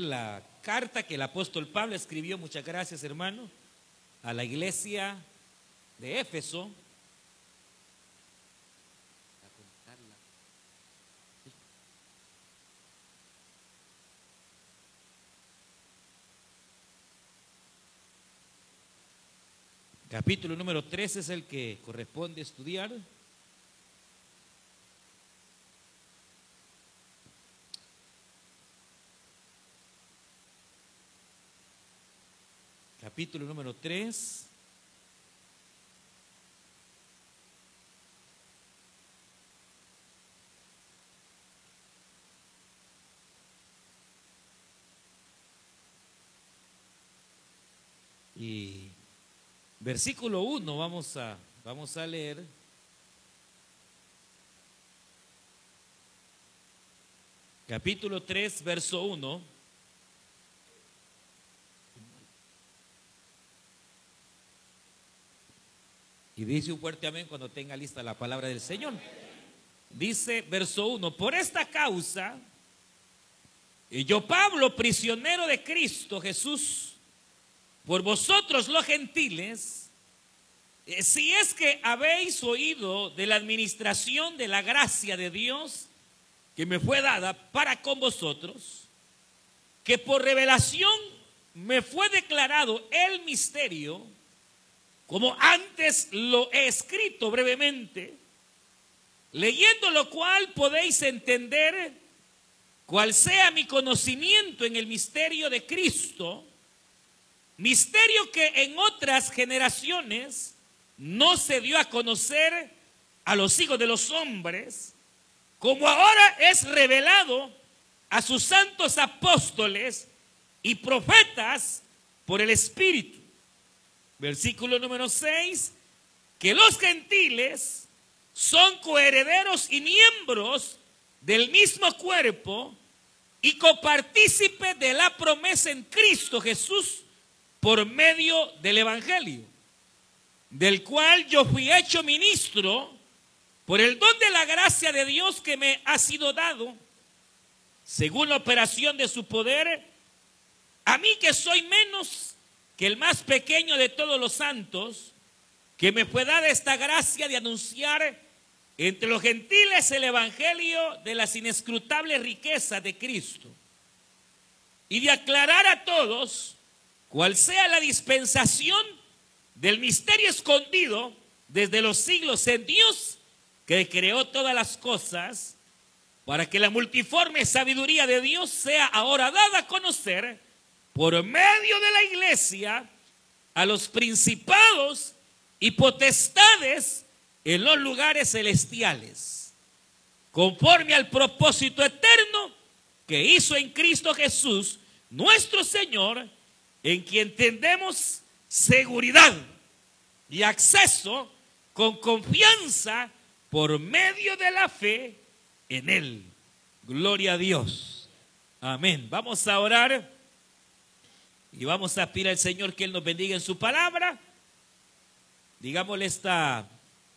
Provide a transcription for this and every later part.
la carta que el apóstol Pablo escribió, muchas gracias hermano, a la iglesia de Éfeso. Capítulo número 3 es el que corresponde estudiar. Capítulo número 3. Y versículo 1 vamos a, vamos a leer. Capítulo 3, verso 1. Y dice un fuerte amén cuando tenga lista la palabra del Señor. Dice verso 1, por esta causa, y yo Pablo, prisionero de Cristo Jesús, por vosotros los gentiles, eh, si es que habéis oído de la administración de la gracia de Dios que me fue dada para con vosotros, que por revelación me fue declarado el misterio, como antes lo he escrito brevemente, leyendo lo cual podéis entender cuál sea mi conocimiento en el misterio de Cristo, misterio que en otras generaciones no se dio a conocer a los hijos de los hombres, como ahora es revelado a sus santos apóstoles y profetas por el Espíritu Versículo número 6, que los gentiles son coherederos y miembros del mismo cuerpo y copartícipes de la promesa en Cristo Jesús por medio del Evangelio, del cual yo fui hecho ministro por el don de la gracia de Dios que me ha sido dado, según la operación de su poder, a mí que soy menos que el más pequeño de todos los santos, que me fue dada esta gracia de anunciar entre los gentiles el Evangelio de las inescrutables riquezas de Cristo y de aclarar a todos cuál sea la dispensación del misterio escondido desde los siglos en Dios que creó todas las cosas para que la multiforme sabiduría de Dios sea ahora dada a conocer por medio de la iglesia a los principados y potestades en los lugares celestiales, conforme al propósito eterno que hizo en Cristo Jesús, nuestro Señor, en quien tendemos seguridad y acceso con confianza por medio de la fe en Él. Gloria a Dios. Amén. Vamos a orar. Y vamos a pedir al Señor que Él nos bendiga en su palabra. Digámosle esta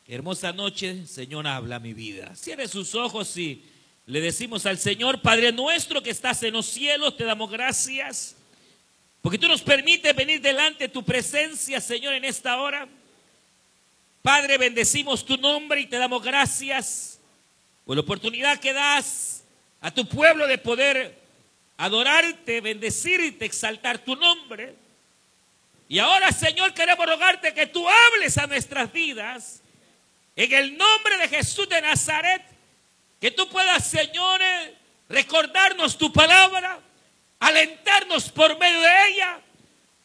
hermosa noche, Señor, habla mi vida. Cierre sus ojos y le decimos al Señor, Padre nuestro que estás en los cielos, te damos gracias. Porque tú nos permites venir delante de tu presencia, Señor, en esta hora. Padre, bendecimos tu nombre y te damos gracias por la oportunidad que das a tu pueblo de poder adorarte, bendecirte, exaltar tu nombre. Y ahora, Señor, queremos rogarte que tú hables a nuestras vidas. En el nombre de Jesús de Nazaret, que tú puedas, Señor, recordarnos tu palabra, alentarnos por medio de ella.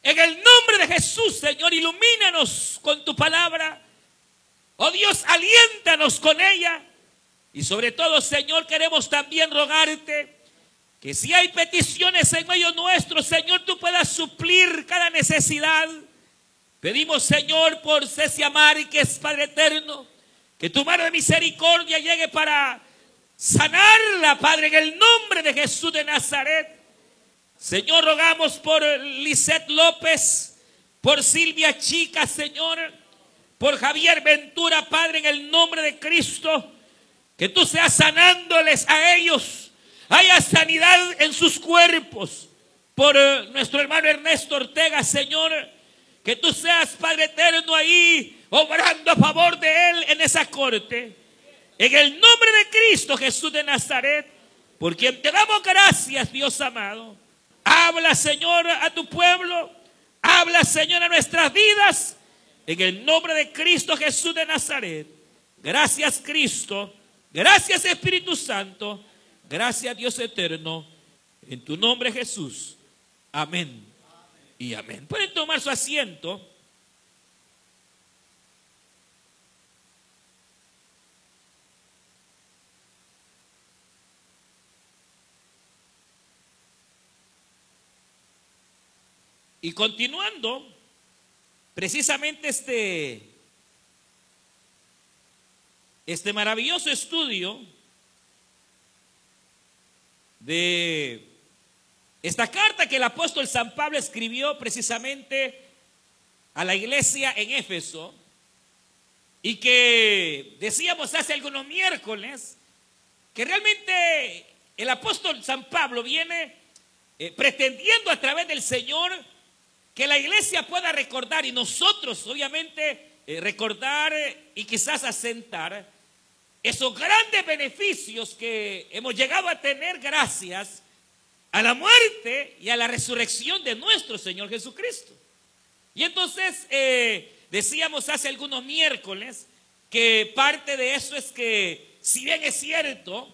En el nombre de Jesús, Señor, ilumínanos con tu palabra. Oh Dios, aliéntanos con ella. Y sobre todo, Señor, queremos también rogarte que si hay peticiones en medio nuestro, Señor, tú puedas suplir cada necesidad. Pedimos, Señor, por Cecia Mari, que es Padre eterno, que tu mano de misericordia llegue para sanarla, Padre, en el nombre de Jesús de Nazaret. Señor, rogamos por Lisette López, por Silvia Chica, Señor, por Javier Ventura, Padre, en el nombre de Cristo, que tú seas sanándoles a ellos haya sanidad en sus cuerpos, por eh, nuestro hermano Ernesto Ortega, Señor. Que tú seas, Padre eterno, ahí, obrando a favor de él en esa corte. En el nombre de Cristo Jesús de Nazaret, por quien te damos gracias, Dios amado. Habla, Señor, a tu pueblo. Habla, Señor, a nuestras vidas. En el nombre de Cristo Jesús de Nazaret. Gracias, Cristo. Gracias, Espíritu Santo. Gracias, Dios eterno. En tu nombre, Jesús. Amén. Y amén. Pueden tomar su asiento. Y continuando, precisamente este, este maravilloso estudio de esta carta que el apóstol San Pablo escribió precisamente a la iglesia en Éfeso y que decíamos hace algunos miércoles que realmente el apóstol San Pablo viene eh, pretendiendo a través del Señor que la iglesia pueda recordar y nosotros obviamente eh, recordar y quizás asentar esos grandes beneficios que hemos llegado a tener gracias a la muerte y a la resurrección de nuestro Señor Jesucristo. Y entonces eh, decíamos hace algunos miércoles que parte de eso es que, si bien es cierto,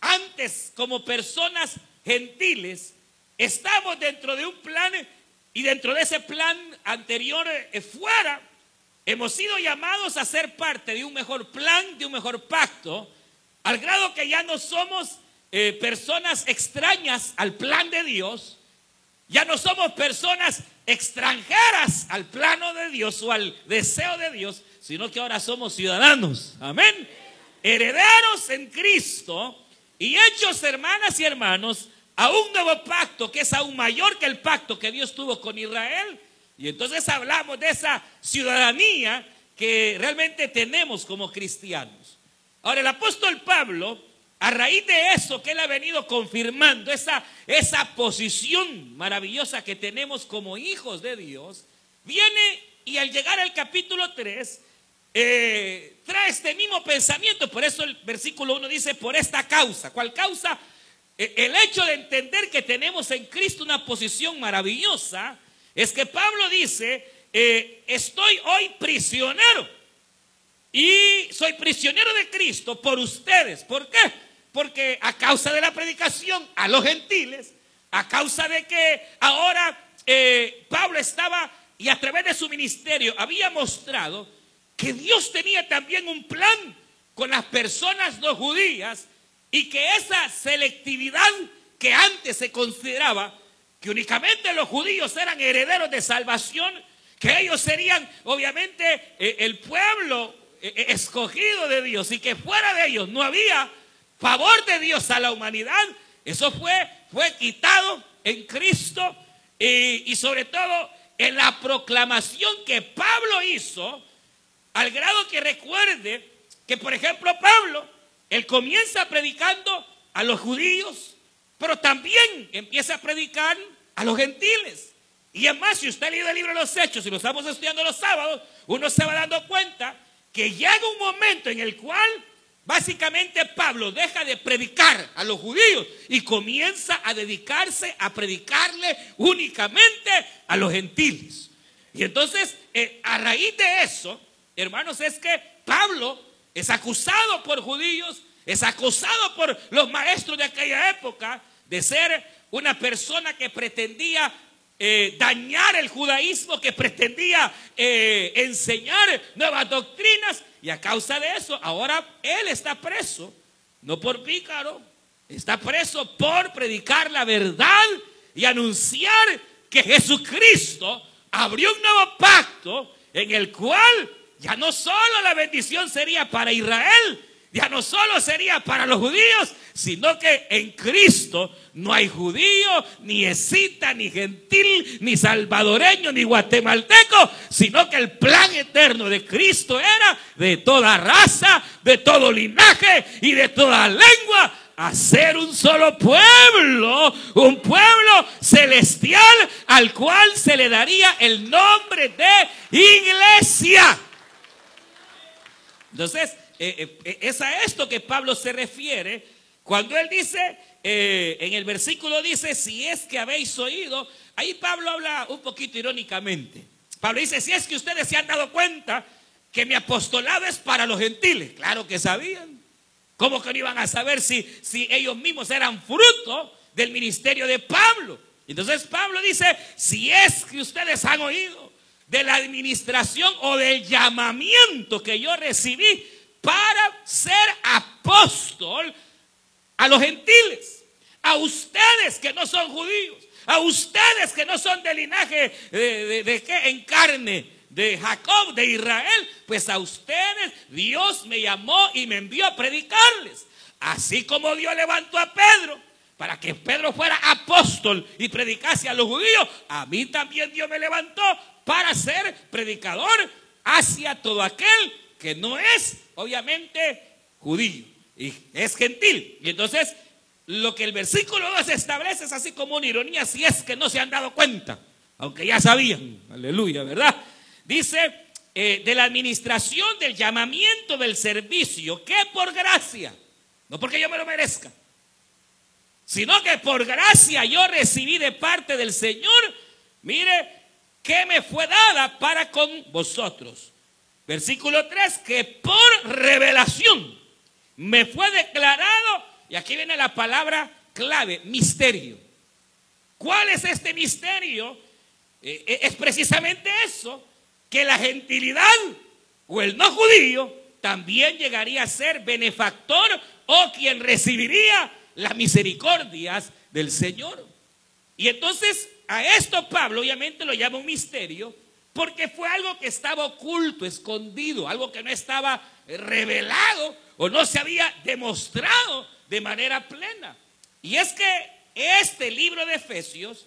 antes como personas gentiles, estamos dentro de un plan y dentro de ese plan anterior eh, fuera, hemos sido llamados a ser parte de un mejor plan, de un mejor pacto, al grado que ya no somos eh, personas extrañas al plan de Dios, ya no somos personas extranjeras al plano de Dios o al deseo de Dios, sino que ahora somos ciudadanos. Amén. Herederos en Cristo y hechos hermanas y hermanos a un nuevo pacto que es aún mayor que el pacto que Dios tuvo con Israel. Y entonces hablamos de esa ciudadanía que realmente tenemos como cristianos. Ahora, el apóstol Pablo, a raíz de eso que él ha venido confirmando, esa, esa posición maravillosa que tenemos como hijos de Dios, viene y al llegar al capítulo 3, eh, trae este mismo pensamiento. Por eso el versículo 1 dice, por esta causa. ¿Cuál causa? E, el hecho de entender que tenemos en Cristo una posición maravillosa es que Pablo dice, eh, estoy hoy prisionero y soy prisionero de Cristo por ustedes. ¿Por qué? Porque a causa de la predicación a los gentiles, a causa de que ahora eh, Pablo estaba y a través de su ministerio había mostrado que Dios tenía también un plan con las personas no judías y que esa selectividad que antes se consideraba que únicamente los judíos eran herederos de salvación, que ellos serían obviamente eh, el pueblo eh, eh, escogido de Dios y que fuera de ellos no había favor de Dios a la humanidad, eso fue, fue quitado en Cristo y, sobre todo en la proclamación que Pablo hizo, al grado que recuerde que, por ejemplo, Pablo, él comienza predicando a los judíos, pero también empieza a predicar a los gentiles. Y además, si usted ha leído el libro de los Hechos y lo estamos estudiando los sábados, uno se va dando cuenta que llega un momento en el cual básicamente Pablo deja de predicar a los judíos y comienza a dedicarse a predicarle únicamente a los gentiles. Y entonces, eh, a raíz de eso, hermanos, es que Pablo es acusado por judíos, es acusado por los maestros de aquella época de ser una persona que pretendía eh, dañar el judaísmo, que pretendía eh, enseñar nuevas doctrinas. Y a causa de eso, ahora él está preso, no por pícaro, está preso por predicar la verdad y anunciar que Jesucristo abrió un nuevo pacto en el cual ya no solo la bendición sería para Israel, ya no solo sería para los judíos, sino que en Cristo no hay judío, ni escita, ni gentil, ni salvadoreño, ni guatemalteco, sino que el plan eterno de Cristo era de toda raza, de todo linaje y de toda lengua a ser un solo pueblo, un pueblo celestial al cual se le daría el nombre de iglesia. Entonces, eh, eh, es a esto que Pablo se refiere cuando él dice, eh, en el versículo dice, si es que habéis oído, ahí Pablo habla un poquito irónicamente. Pablo dice, si es que ustedes se han dado cuenta que mi apostolado es para los gentiles, claro que sabían. ¿Cómo que no iban a saber si, si ellos mismos eran fruto del ministerio de Pablo? Entonces Pablo dice, si es que ustedes han oído de la administración o del llamamiento que yo recibí para ser apóstol a los gentiles, a ustedes que no son judíos, a ustedes que no son de linaje de, de, qué en carne, de Jacob, de Israel, pues a ustedes Dios me llamó y me envió a predicarles. Así como Dios levantó a Pedro para que Pedro fuera apóstol y predicase a los judíos, a mí también Dios me levantó para ser predicador hacia todo aquel que no es, obviamente, judío y es gentil. Y entonces, lo que el versículo 2 establece es así como una ironía, si es que no se han dado cuenta, aunque ya sabían, aleluya, ¿verdad? Dice, eh, de la administración del llamamiento del servicio, que por gracia, no porque yo me lo merezca, sino que por gracia yo recibí de parte del Señor, mire, que me fue dada para con vosotros. Versículo 3, que por revelación me fue declarado, y aquí viene la palabra clave, misterio. ¿Cuál es este misterio? Eh, eh, es precisamente eso, que la gentilidad o el no judío también llegaría a ser benefactor o quien recibiría las misericordias del Señor. Y entonces a esto Pablo obviamente lo llama un misterio porque fue algo que estaba oculto, escondido, algo que no estaba revelado o no se había demostrado de manera plena. Y es que este libro de Efesios,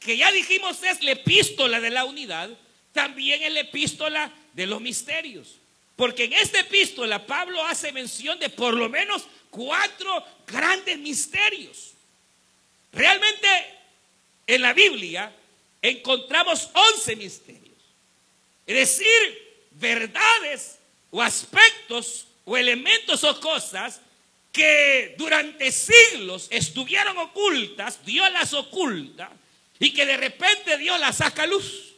que ya dijimos es la epístola de la unidad, también es la epístola de los misterios. Porque en esta epístola Pablo hace mención de por lo menos cuatro grandes misterios. Realmente en la Biblia encontramos once misterios. Es decir, verdades o aspectos o elementos o cosas que durante siglos estuvieron ocultas, Dios las oculta y que de repente Dios las saca a luz.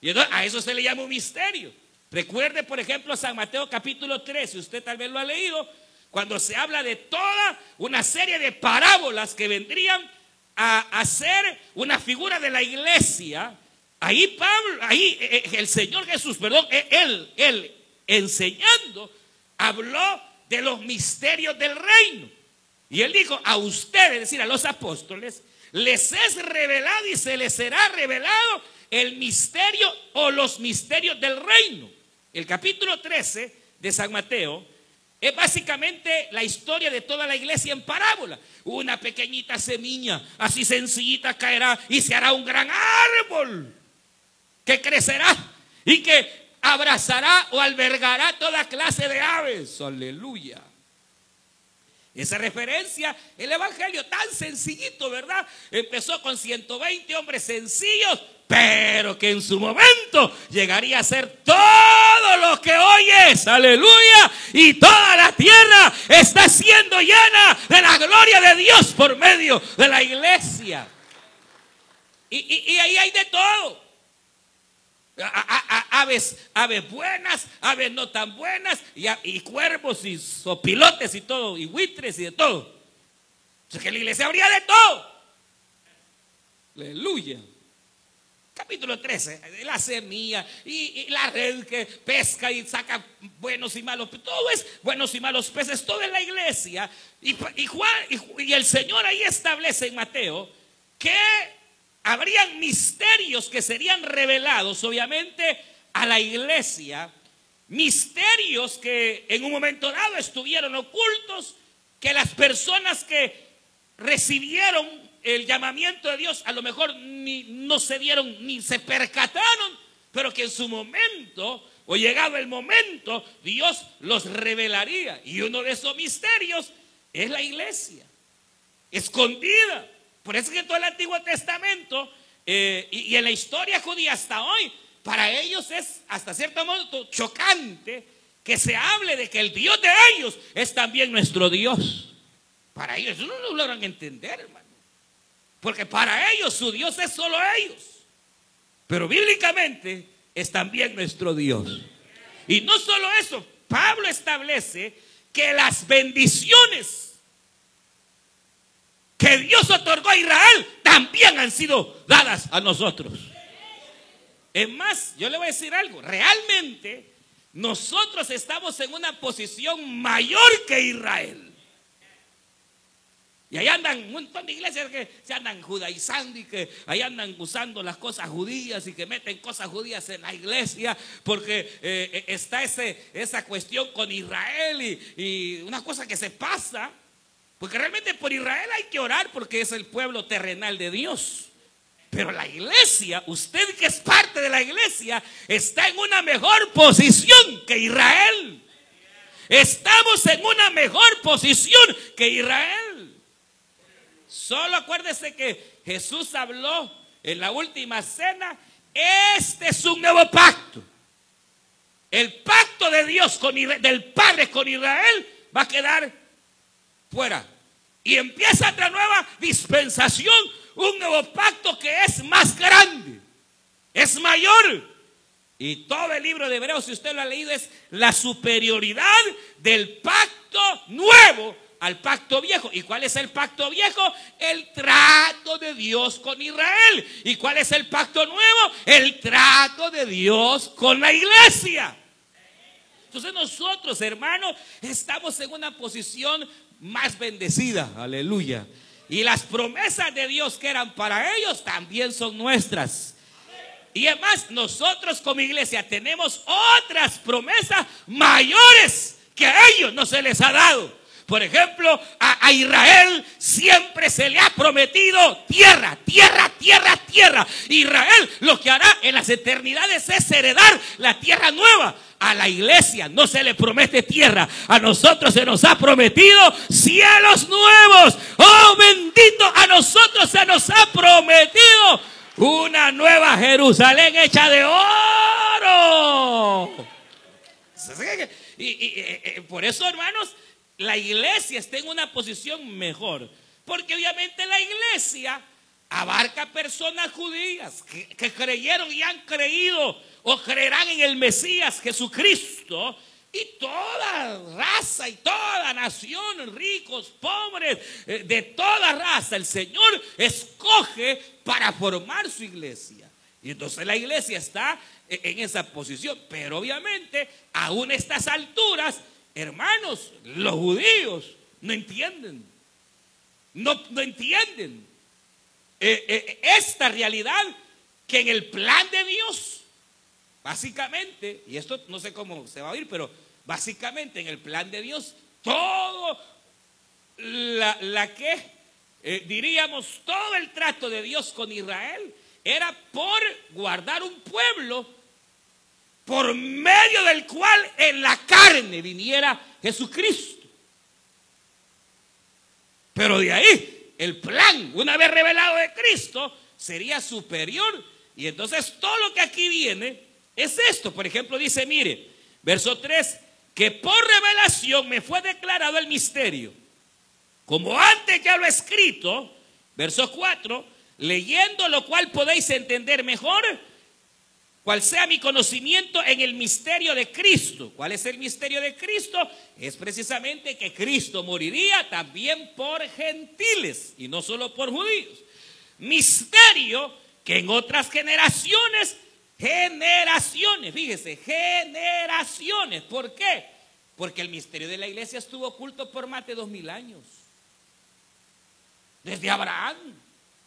Y a eso se le llama un misterio. Recuerde, por ejemplo, San Mateo capítulo 3, si usted tal vez lo ha leído, cuando se habla de toda una serie de parábolas que vendrían a hacer una figura de la iglesia. Ahí Pablo, ahí eh, eh, el Señor Jesús, perdón, eh, él, él enseñando, habló de los misterios del reino. Y él dijo, a ustedes, es decir, a los apóstoles, les es revelado y se les será revelado el misterio o los misterios del reino. El capítulo 13 de San Mateo es básicamente la historia de toda la iglesia en parábola. Una pequeñita semilla, así sencillita, caerá y se hará un gran árbol que crecerá y que abrazará o albergará toda clase de aves. Aleluya. Esa referencia, el Evangelio tan sencillito, ¿verdad? Empezó con 120 hombres sencillos, pero que en su momento llegaría a ser todo lo que hoy es, aleluya, y toda la tierra está siendo llena de la gloria de Dios por medio de la iglesia. Y, ahí hay de todo. Aves, aves buenas, aves no tan buenas, y, y cuervos y sopilotes y todo, y buitres y de todo. O sea que la iglesia habría de todo. Aleluya capítulo 13, la semilla y, la red que pesca y saca buenos y malos, todo es buenos y malos peces, todo en la iglesia. Y, Juan, y, el Señor ahí establece en Mateo que habrían misterios que serían revelados, obviamente, a la iglesia, misterios que en un momento dado estuvieron ocultos, que las personas que recibieron el llamamiento de Dios a lo mejor ni no se dieron ni se percataron, pero que en su momento o llegado el momento Dios los revelaría. Y uno de esos misterios es la iglesia, escondida. Por eso que todo el Antiguo Testamento eh, y, y en la historia judía hasta hoy, para ellos es hasta cierto modo chocante que se hable de que el Dios de ellos es también nuestro Dios. Para ellos no lo logran entender, hermano. Porque para ellos su Dios es solo ellos. Pero bíblicamente es también nuestro Dios. Y no solo eso, Pablo establece que las bendiciones que Dios otorgó a Israel también han sido dadas a nosotros. Es más, yo le voy a decir algo, realmente nosotros estamos en una posición mayor que Israel. Y ahí andan un montón de iglesias que se andan judaizando y que ahí andan usando las cosas judías y que meten cosas judías en la iglesia porque eh, eh, está ese, esa cuestión con Israel y, y una cosa que se pasa. Porque realmente por Israel hay que orar porque es el pueblo terrenal de Dios. Pero la iglesia, usted que es parte de la iglesia, está en una mejor posición que Israel. Estamos en una mejor posición que Israel. Solo acuérdese que Jesús habló en la última cena, este es un nuevo pacto. El pacto de Dios con del Padre con Israel va a quedar fuera. Y empieza otra nueva dispensación, un nuevo pacto que es más grande, es mayor. Y todo el libro de Hebreos, si usted lo ha leído, es la superioridad del pacto nuevo al pacto viejo. ¿Y cuál es el pacto viejo? El trato de Dios con Israel. ¿Y cuál es el pacto nuevo? El trato de Dios con la iglesia. Entonces nosotros, hermanos, estamos en una posición más bendecida. Aleluya. Y las promesas de Dios que eran para ellos también son nuestras. Y además nosotros como iglesia tenemos otras promesas mayores que a ellos no se les ha dado. Por ejemplo, a, Israel siempre se le ha prometido tierra, tierra, tierra, tierra. Israel lo que hará en las eternidades es heredar la tierra nueva. A la iglesia no se le promete tierra. A nosotros se nos ha prometido cielos nuevos. Oh bendito, a nosotros se nos ha prometido una nueva Jerusalén hecha de oro. Y, eh, eh, por eso, hermanos, la iglesia está en una posición mejor. Porque obviamente la iglesia abarca personas judías que, creyeron y han creído o creerán en el Mesías Jesucristo. Y toda raza y toda nación, ricos, pobres, eh, de toda raza, el Señor escoge para formar su iglesia. Y entonces la iglesia está e, en esa posición. Pero obviamente, aún a estas alturas, Hermanos, los judíos no entienden. No, no entienden eh, eh, esta realidad que en el plan de Dios, básicamente, y esto no sé cómo se va a oír, pero básicamente en el plan de Dios, todo la, la que eh, diríamos, todo el trato de Dios con Israel era por guardar un pueblo por medio del cual en la carne viniera Jesucristo. Pero de ahí, el plan, una vez revelado de Cristo, sería superior. Y entonces todo lo que aquí viene es esto. Por ejemplo, dice, mire, verso 3, que por revelación me fue declarado el misterio. Como antes ya lo he escrito, verso 4, leyendo lo cual podéis entender mejor cual sea mi conocimiento en el misterio de Cristo. ¿Cuál es el misterio de Cristo? Es precisamente que Cristo moriría también por gentiles y no solo por judíos. Misterio que en otras generaciones, generaciones, fíjese, generaciones. ¿Por qué? Porque el misterio de la iglesia estuvo oculto por más de dos mil años. Desde Abraham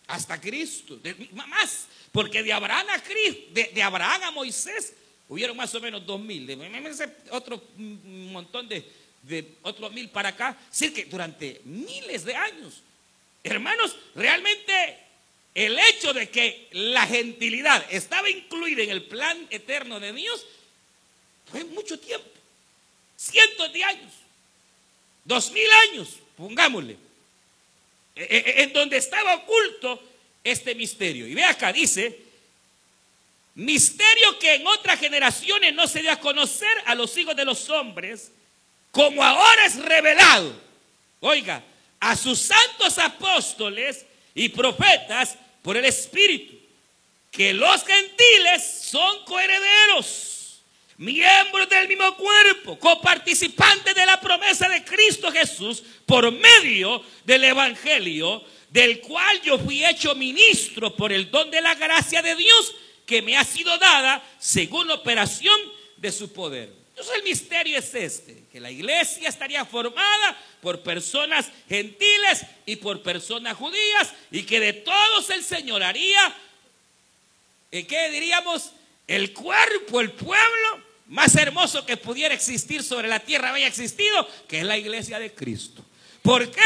hasta Cristo, más, porque de Abraham a Cristo, de, Abraham a Moisés, hubieron más o menos dos mil, otro montón de, otros mil para acá, decir que durante miles de años, hermanos, realmente el hecho de que la gentilidad estaba incluida en el plan eterno de Dios fue mucho tiempo, cientos de años, dos mil años, pongámosle, en donde estaba oculto este misterio. Y ve acá, dice, misterio que en otras generaciones no se dio a conocer a los hijos de los hombres, como ahora es revelado. Oiga, a sus santos apóstoles y profetas por el Espíritu, que los gentiles son coherederos, miembros del mismo cuerpo, coparticipantes de la promesa de Cristo Jesús por medio del Evangelio, del cual yo fui hecho ministro por el don de la gracia de Dios que me ha sido dada según la operación de su poder. Entonces el misterio es este, que la iglesia estaría formada por personas gentiles y por personas judías y que de todos el Señor haría, ¿en qué diríamos? El cuerpo, el pueblo más hermoso que pudiera existir sobre la tierra había existido, que es la iglesia de Cristo. ¿Por qué?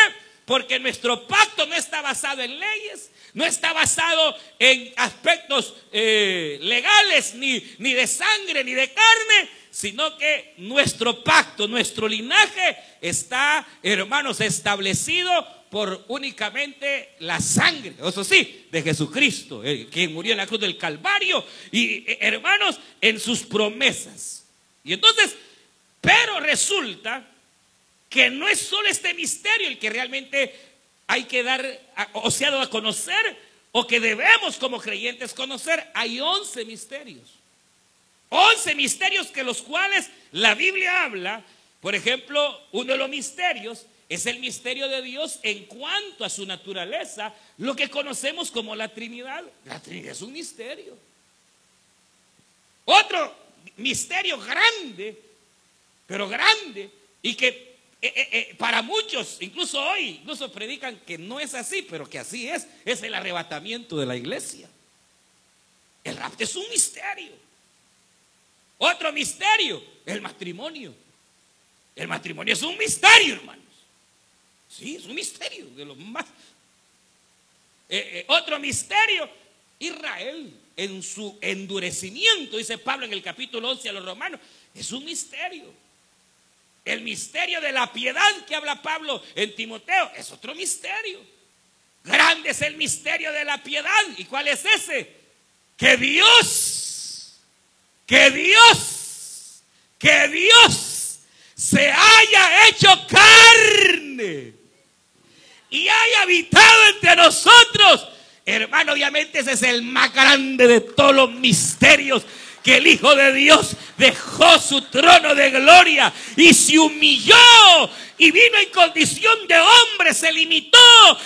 Porque nuestro pacto no está basado en leyes, no está basado en aspectos eh, legales, ni, ni de sangre, ni de carne, sino que nuestro pacto, nuestro linaje está, hermanos, establecido por únicamente la sangre, eso sí, de Jesucristo, que quien murió en la cruz del Calvario, y eh, hermanos, en sus promesas. Y entonces, pero resulta que no es solo este misterio el que realmente hay que dar, o sea, a conocer, o que debemos como creyentes conocer. Hay once misterios. Once misterios que los cuales la Biblia habla. Por ejemplo, uno de los misterios es el misterio de Dios en cuanto a su naturaleza, lo que conocemos como la Trinidad. La Trinidad es un misterio. Otro misterio grande, pero grande, y que eh, eh, eh, para muchos, incluso hoy, incluso predican que no es así, pero que así es, es el arrebatamiento de la iglesia. El rapto es un misterio. Otro misterio, el matrimonio. El matrimonio es un misterio, hermanos. Sí, es un misterio de los más. Eh, eh, otro misterio, Israel en su endurecimiento, dice Pablo en el capítulo 11 a los romanos, es un misterio. El misterio de la piedad que habla Pablo en Timoteo es otro misterio. Grande es el misterio de la piedad. ¿Y cuál es ese? Que Dios que Dios, que Dios se haya hecho carne y haya habitado entre nosotros. Hermano, obviamente ese es el más grande de todos los misterios que el Hijo de Dios dejó su trono de gloria y se humilló y vino en condición de hombre, se limitó.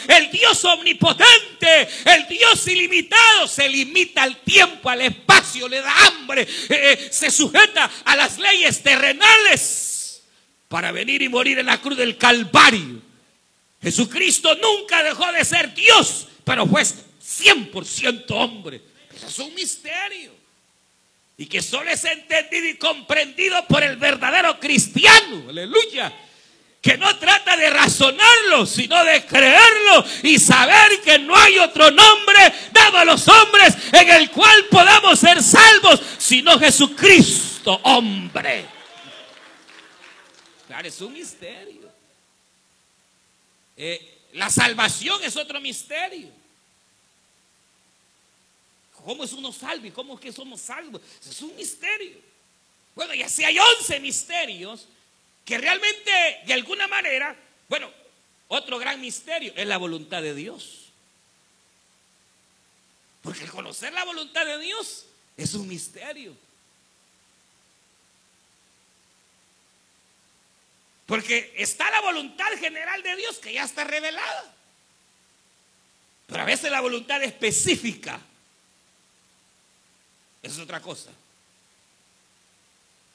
El Dios omnipotente, el Dios ilimitado, se limita al tiempo, al espacio, le da hambre, eh, eh, se sujeta a las leyes terrenales para venir y morir en la cruz del Calvario. Jesucristo nunca dejó de ser Dios, pero fue 100% hombre. Eso es un misterio y que solo es entendido y comprendido por el verdadero cristiano. Aleluya. Que no trata de razonarlo, sino de creerlo y saber que no hay otro nombre dado a los hombres en el cual podamos ser salvos, sino Jesucristo, hombre. Claro, es un misterio. Eh, la salvación es otro misterio. ¿Cómo es uno salvo y cómo es que somos salvos? Es un misterio. Bueno, y así hay 11 misterios que realmente, de alguna manera, bueno, otro gran misterio es la voluntad de Dios. Porque conocer la voluntad de Dios es un misterio. Porque está la voluntad general de Dios que ya está revelada. Pero a veces la voluntad específica es otra cosa.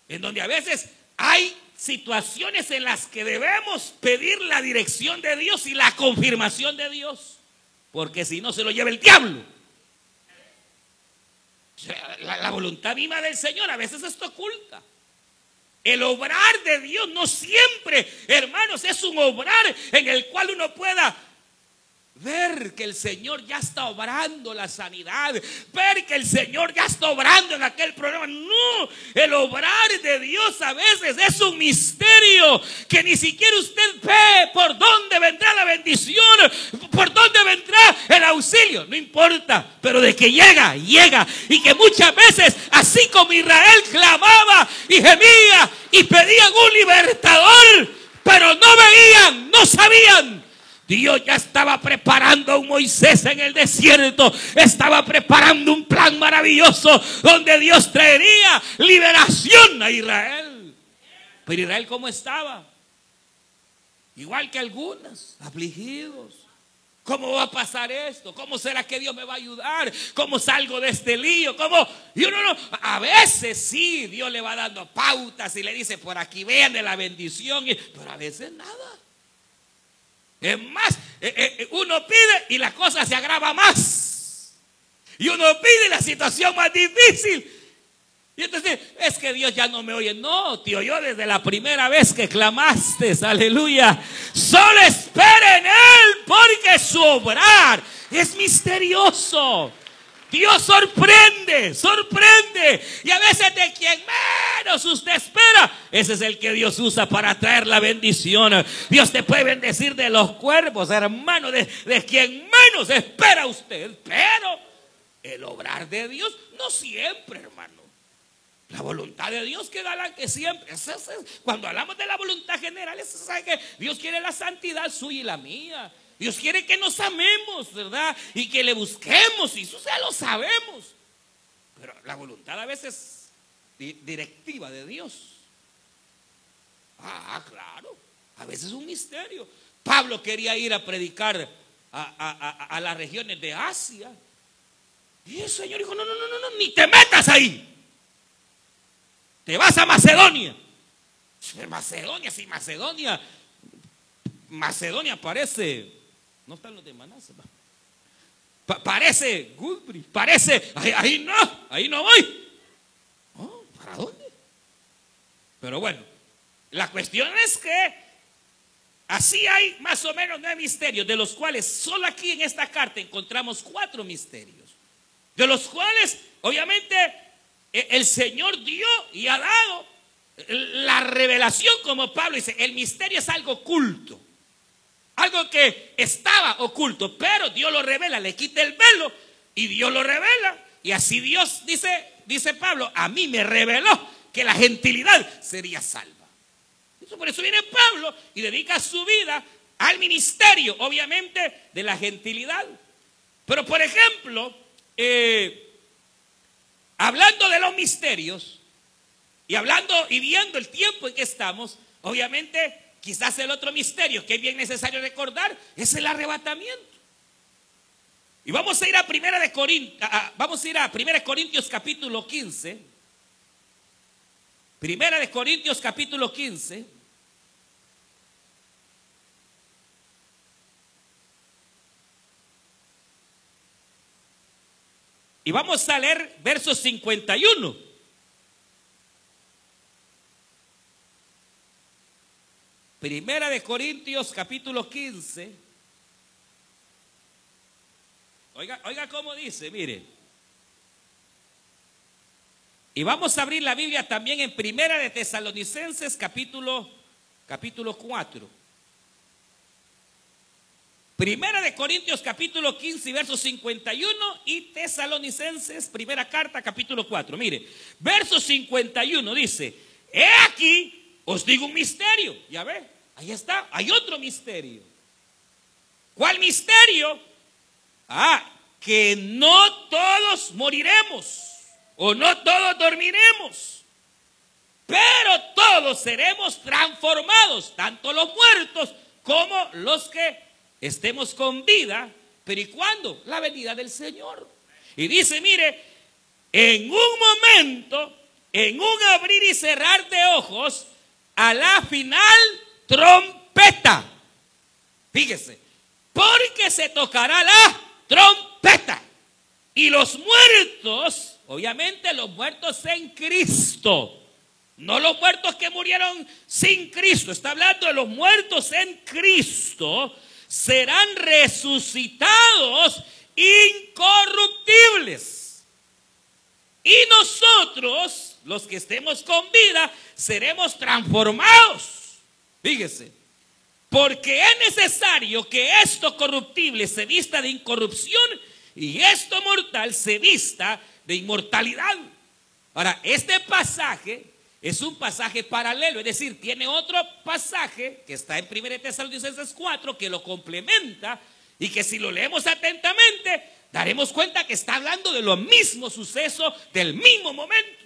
En donde a veces hay situaciones en las que debemos pedir la dirección de Dios y la confirmación de Dios. Porque si no se lo lleva el diablo. La, voluntad misma del Señor a veces está oculta. El obrar de Dios no siempre, hermanos, es un obrar en el cual uno pueda ver que el Señor ya está obrando la sanidad, ver que el Señor ya está obrando en aquel problema. No, el obrar de Dios a veces es un misterio que ni siquiera usted ve por dónde vendrá la bendición, por dónde vendrá el auxilio. No importa, pero de que llega, llega. Y que muchas veces, así como Israel clamaba y gemía y pedían un libertador, pero no veían, no sabían Dios ya estaba preparando a un Moisés en el desierto. Estaba preparando un plan maravilloso donde Dios traería liberación a Israel. Pero Israel, ¿cómo estaba? Igual que algunas, afligidos. ¿Cómo va a pasar esto? ¿Cómo será que Dios me va a ayudar? ¿Cómo salgo de este lío? ¿Cómo? Y uno no, a veces sí, Dios le va dando pautas y le dice, por aquí vean de la bendición, pero a veces nada. Es más, eh, eh, uno pide y la cosa se agrava más. Y uno pide la situación más difícil. Y entonces, es que Dios ya no me oye. No, te oyó desde la primera vez que clamaste. Aleluya. Solo espera en Él porque su obrar es misterioso. Dios sorprende, sorprende. Y a veces de quien menos usted espera, ese es el que Dios usa para traer la bendición. Dios te puede bendecir de los cuerpos, hermano, de, de quien menos espera usted. Pero el obrar de Dios no siempre, hermano. La voluntad de Dios queda la que siempre. Cuando hablamos de la voluntad general, es que Dios quiere la santidad suya y la mía. Dios quiere que nos amemos, ¿verdad? Y que le busquemos, y eso ya lo sabemos. Pero la voluntad a veces es directiva de Dios. Ah, claro, a veces es un misterio. Pablo quería ir a predicar a, las regiones de Asia. Y el Señor dijo, no, no, no, no, no, ni te metas ahí. Te vas a Macedonia. Macedonia, sí, Macedonia. Macedonia parece no están los de parece parece, ahí, no, ahí no voy. Oh, ¿Para dónde? Pero bueno, la cuestión es que así hay más o menos nueve misterios, de los cuales solo aquí en esta carta encontramos cuatro misterios, de los cuales obviamente e, el Señor dio y ha dado la revelación como Pablo dice, el misterio es algo oculto. Algo que estaba oculto, pero Dios lo revela, le quita el velo y Dios lo revela. Y así Dios dice, dice Pablo, a mí me reveló que la gentilidad sería salva. Por eso viene Pablo y dedica su vida al ministerio, obviamente, de la gentilidad. Pero por ejemplo, eh, hablando de los misterios y hablando y viendo el tiempo en que estamos, obviamente Quizás el otro misterio que es bien necesario recordar es el arrebatamiento. Y vamos a ir a Primera de Corintios, vamos a ir a Primera de Corintios capítulo 15. Primera de Corintios capítulo 15. Y vamos a leer versos 51. Primera de Corintios capítulo 15. Oiga, oiga cómo dice, mire. Y vamos a abrir la Biblia también en Primera de Tesalonicenses capítulo capítulo 4. Primera de Corintios capítulo 15 verso 51 y Tesalonicenses primera carta capítulo 4. Mire, verso 51 dice, he aquí os digo un misterio. Ya ve, ahí está. Hay otro misterio. ¿Cuál misterio? Ah, que no todos moriremos o no todos dormiremos, pero todos seremos transformados, tanto los muertos como los que estemos con vida. Pero ¿y cuándo? La venida del Señor. Y dice, mire, en un momento, en un abrir y cerrar de ojos, a la final trompeta. Fíjese, porque se tocará la trompeta. Y los muertos, obviamente los muertos en Cristo, no los muertos que murieron sin Cristo, está hablando de los muertos en Cristo, serán resucitados incorruptibles. Y nosotros, los que estemos con vida, seremos transformados. Fíjese, porque es necesario que esto corruptible se vista de incorrupción y esto mortal se vista de inmortalidad. Ahora, este pasaje es un pasaje paralelo, es decir, tiene otro pasaje que está en 1 Tesalonicenses 4 que lo complementa y que si lo leemos atentamente daremos cuenta que está hablando de lo mismo suceso del mismo momento.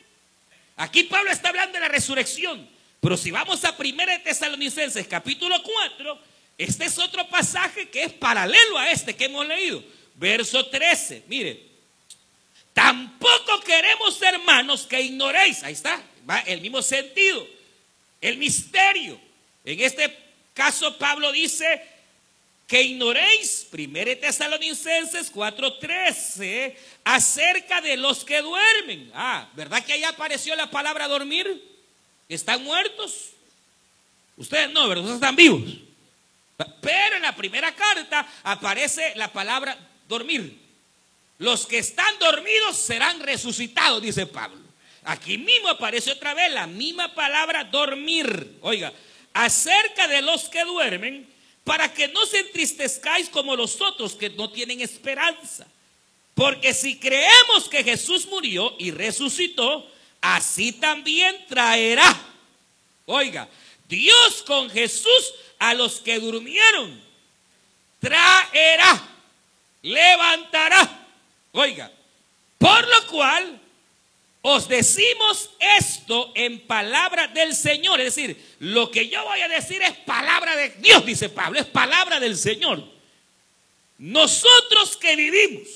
Aquí Pablo está hablando de la resurrección, pero si vamos a 1 Tesalonicenses capítulo 4, este es otro pasaje que es paralelo a este que hemos leído. Verso 13, mire, tampoco queremos hermanos que ignoréis, ahí está, va el mismo sentido, el misterio. En este caso Pablo dice que ignoréis, 1 Tesalonicenses 4:13, acerca de los que duermen. Ah, ¿verdad que ahí apareció la palabra dormir? ¿Están muertos? Ustedes no, ¿verdad? Ustedes están vivos. Pero en la primera carta aparece la palabra dormir. Los que están dormidos serán resucitados, dice Pablo. Aquí mismo aparece otra vez la misma palabra dormir. Oiga, acerca de los que duermen, para que no se entristezcáis como los otros que no tienen esperanza. Porque si creemos que Jesús murió y resucitó, así también traerá. Oiga, Dios con Jesús a los que durmieron, traerá, levantará. Oiga, por lo cual os decimos esto en palabra del Señor. Es decir, lo que yo voy a decir es palabra de Dios, dice Pablo, es palabra del Señor. Nosotros que vivimos,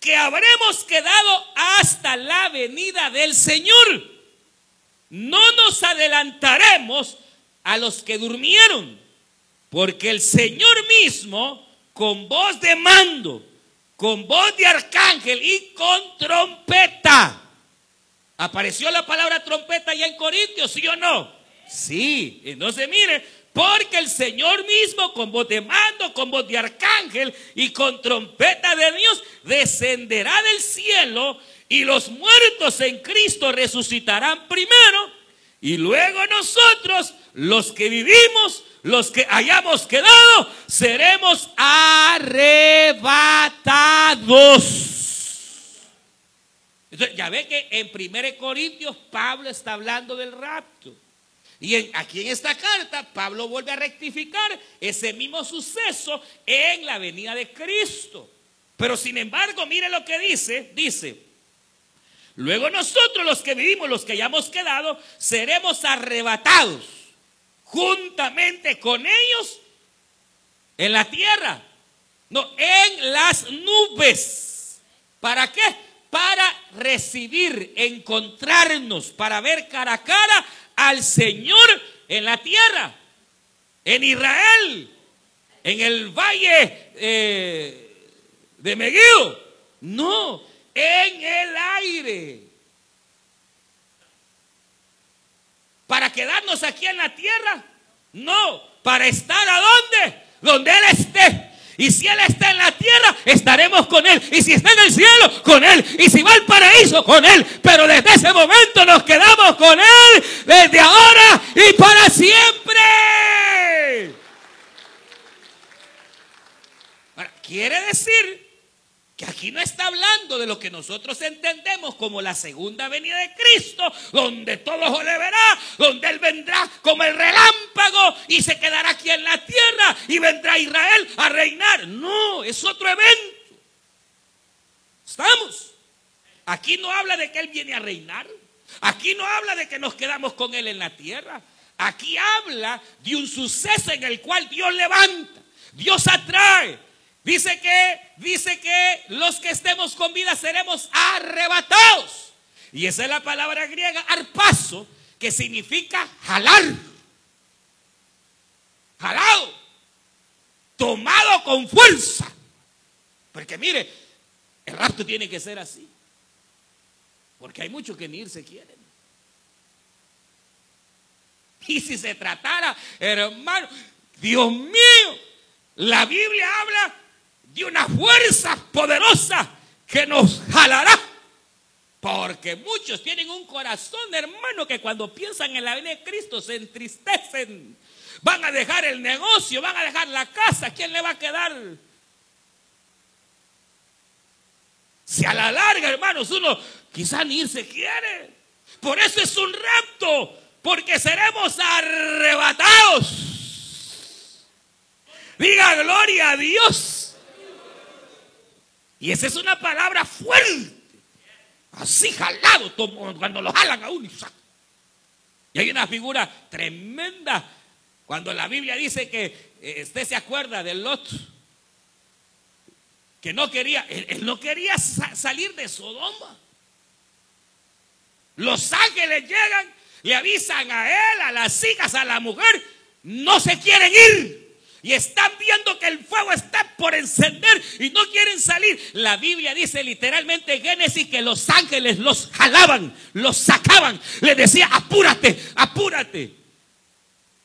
que habremos quedado hasta la venida del Señor, no nos adelantaremos a los que durmieron, porque el Señor mismo, con voz de mando, con voz de arcángel y con trompeta, ¿Apareció la palabra trompeta ya en Corintios, sí o no? Sí. Entonces mire, porque el Señor mismo con voz de mando, con voz de arcángel y con trompeta de Dios descenderá del cielo y los muertos en Cristo resucitarán primero y luego nosotros, los que vivimos, los que hayamos quedado, seremos arrebatados entonces, ya ve que en 1 Corintios Pablo está hablando del rapto. Y aquí en esta carta Pablo vuelve a rectificar ese mismo suceso en la venida de Cristo. Pero sin embargo, mire lo que dice, dice, luego nosotros los que vivimos, los que hayamos quedado, seremos arrebatados juntamente con ellos en la tierra, no, en las nubes. ¿Para qué? Para recibir, encontrarnos, para ver cara a cara al Señor en la tierra, en Israel, en el valle eh, de Megiddo. No, en el aire. ¿Para quedarnos aquí en la tierra? No, para estar a dónde? Donde Él esté. Y si Él está en la tierra, estaremos con Él. Y si está en el cielo, con Él. Y si va al paraíso, con Él. Pero desde ese momento nos quedamos con Él. Desde ahora y para siempre. quiere decir aquí no está hablando de lo que nosotros entendemos como la segunda venida de Cristo, donde todo ojo le verá, donde Él vendrá como el relámpago y se quedará aquí en la tierra y vendrá Israel a reinar. No, es otro evento. ¿Estamos? Aquí no habla de que Él viene a reinar. Aquí no habla de que nos quedamos con Él en la tierra. Aquí habla de un suceso en el cual Dios levanta, Dios atrae, Dice que, dice que los que estemos con vida seremos arrebatados. Y esa es la palabra griega arpaso, que significa jalar. Jalado. Tomado con fuerza. Porque mire, el rapto tiene que ser así. Porque hay muchos que ni irse quieren. Y si se tratara, hermano, Dios mío, La Biblia habla de una fuerza poderosa que nos jalará. Porque muchos tienen un corazón, hermano, que cuando piensan en la venida de Cristo se entristecen. Van a dejar el negocio, van a dejar la casa. ¿Quién le va a quedar? Si a la larga, hermanos, uno quizá ni se quiere. Por eso es un rapto, porque seremos arrebatados. Diga gloria a Dios. Y esa es una palabra fuerte. Así jalado, cuando lo jalan a uno. Y hay una figura tremenda cuando la Biblia dice que eh, usted se acuerda del Lot, que no quería, él, no quería salir de Sodoma. Los ángeles llegan, le avisan a él, a las hijas, a la mujer, no se quieren ir y están viendo que el fuego está por encender y no quieren salir. La Biblia dice literalmente en Génesis que los ángeles los jalaban, los sacaban. Les decía, apúrate, apúrate.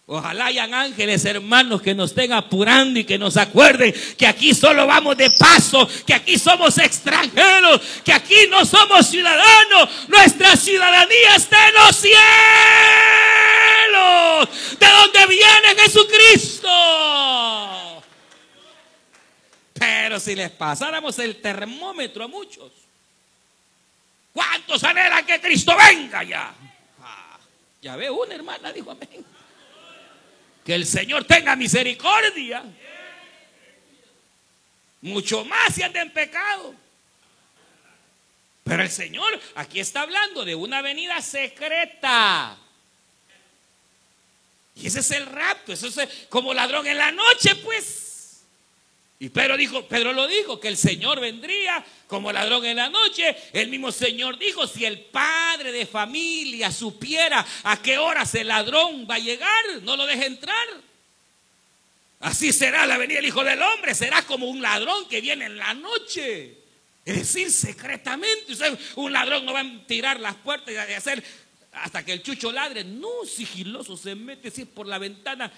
Ojalá hayan ángeles, hermanos, que nos estén apurando y que nos acuerden que aquí solo vamos de paso, que aquí somos extranjeros, que aquí no somos ciudadanos. Nuestra ciudadanía está en los cielos, de donde viene Jesucristo. Pero si les pasáramos el termómetro a muchos, ¿cuántos anhelan que Cristo venga ya? Ah, ya ve una hermana, dijo amén. Que el Señor tenga misericordia. Mucho más si andan en pecado. Pero el Señor aquí está hablando de una venida secreta. Y ese es el rapto, eso es como ladrón en la noche, pues. Y Pedro dijo, Pedro lo dijo, que el Señor vendría como ladrón en la noche. El mismo Señor dijo, si el padre de familia supiera a qué horas el ladrón va a llegar, no lo deje entrar. Así será la venida del Hijo del Hombre, será como un ladrón que viene en la noche. Es decir, secretamente. un ladrón no va a tirar las puertas y hacer hasta que el chucho ladre. No, sigiloso, se mete así por la ventana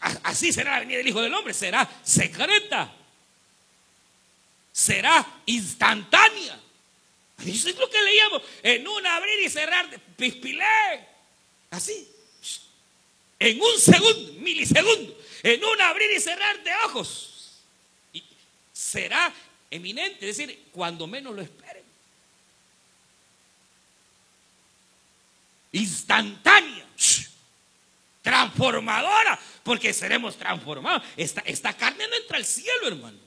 Así será la venida del Hijo del Hombre, será secreta, será instantánea. Eso es lo que leíamos, en un abrir y cerrar de pispilé, así, en un segundo, milisegundo, en un abrir y cerrar de ojos. Y será eminente, es decir, cuando menos lo esperen. Instantánea, transformadora porque seremos transformados. Esta, carne no entra al cielo, hermano.